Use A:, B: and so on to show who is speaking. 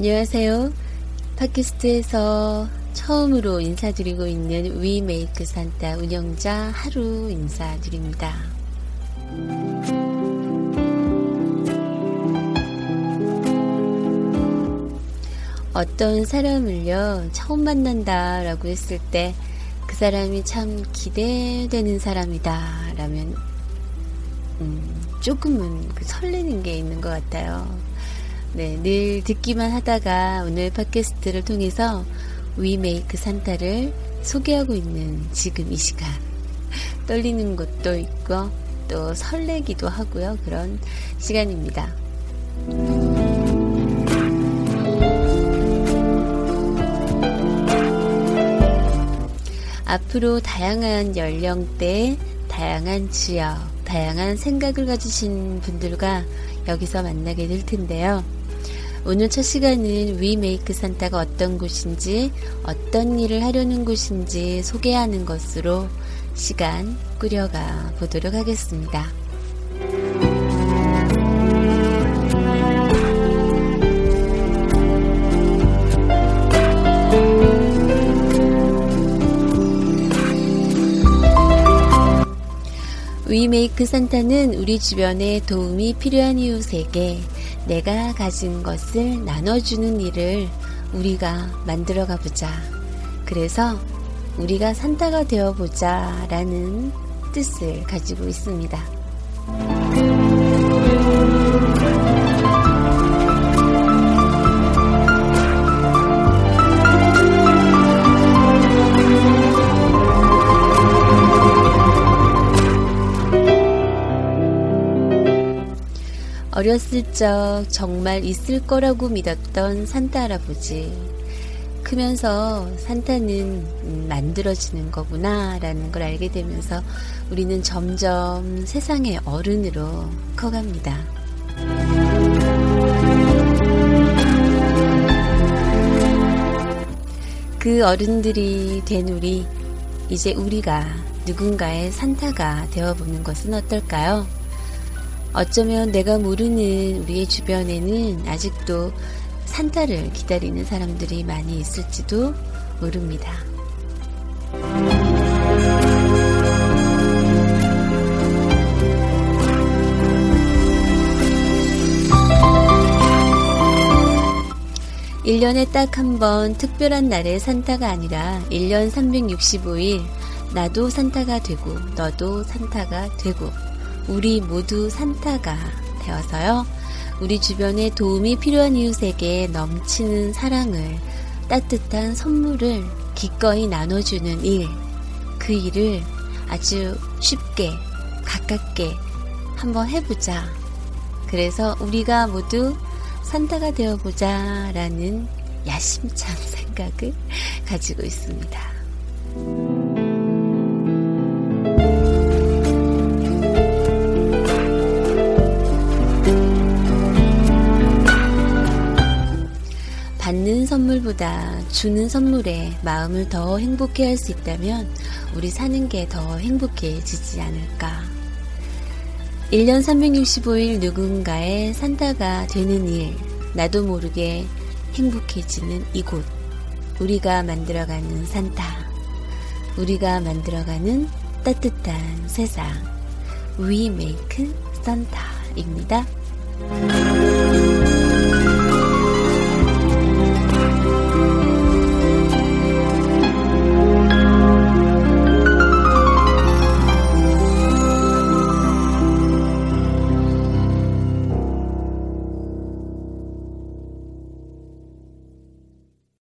A: 안녕하세요. 팟캐스트에서 처음으로 인사드리고 있는 위메이크 산타 운영자 하루 인사드립니다. 어떤 사람을요, 처음 만난다 라고 했을 때 그 사람이 참 기대되는 사람이다 라면, 음, 조금은 그 설레는 게 있는 것 같아요. 네, 늘 듣기만 하다가 오늘 팟캐스트를 통해서 위메이크 산타를 소개하고 있는 지금 이 시간. 떨리는 것도 있고 또 설레기도 하고요. 그런 시간입니다. 앞으로 다양한 연령대, 다양한 지역, 다양한 생각을 가지신 분들과 여기서 만나게 될 텐데요. 오늘 첫 시간은 위메이크 산타가 어떤 곳인지, 어떤 일을 하려는 곳인지 소개하는 것으로 시간 꾸려가 보도록 하겠습니다. 위메이크 산타는 우리 주변에 도움이 필요한 이웃에게 내가 가진 것을 나눠주는 일을 우리가 만들어가 보자. 그래서 우리가 산타가 되어 보자 라는 뜻을 가지고 있습니다. 어렸을 적 정말 있을 거라고 믿었던 산타 할아버지. 크면서 산타는 만들어지는 거구나 라는 걸 알게 되면서 우리는 점점 세상의 어른으로 커갑니다. 그 어른들이 된 우리, 이제 우리가 누군가의 산타가 되어보는 것은 어떨까요? 어쩌면 내가 모르는 우리의 주변에는 아직도 산타를 기다리는 사람들이 많이 있을지도 모릅니다. 일년에 딱 한 번 특별한 날의 산타가 아니라 1년 365일 나도 산타가 되고 너도 산타가 되고 우리 모두 산타가 되어서요. 우리 주변에 도움이 필요한 이웃에게 넘치는 사랑을, 따뜻한 선물을 기꺼이 나눠주는 일, 그 일을 아주 쉽게, 가깝게 한번 해보자. 그래서 우리가 모두 산타가 되어보자 라는 야심찬 생각을 가지고 있습니다. 선물보다 주는 선물에 마음을 더 행복해 할 수 있다면 우리 사는 게 더 행복해지지 않을까. 1년 365일 누군가의 산타가 되는 일, 나도 모르게 행복해지는 이곳. 우리가 만들어가는 산타. 우리가 만들어가는 따뜻한 세상. We make 산타입니다.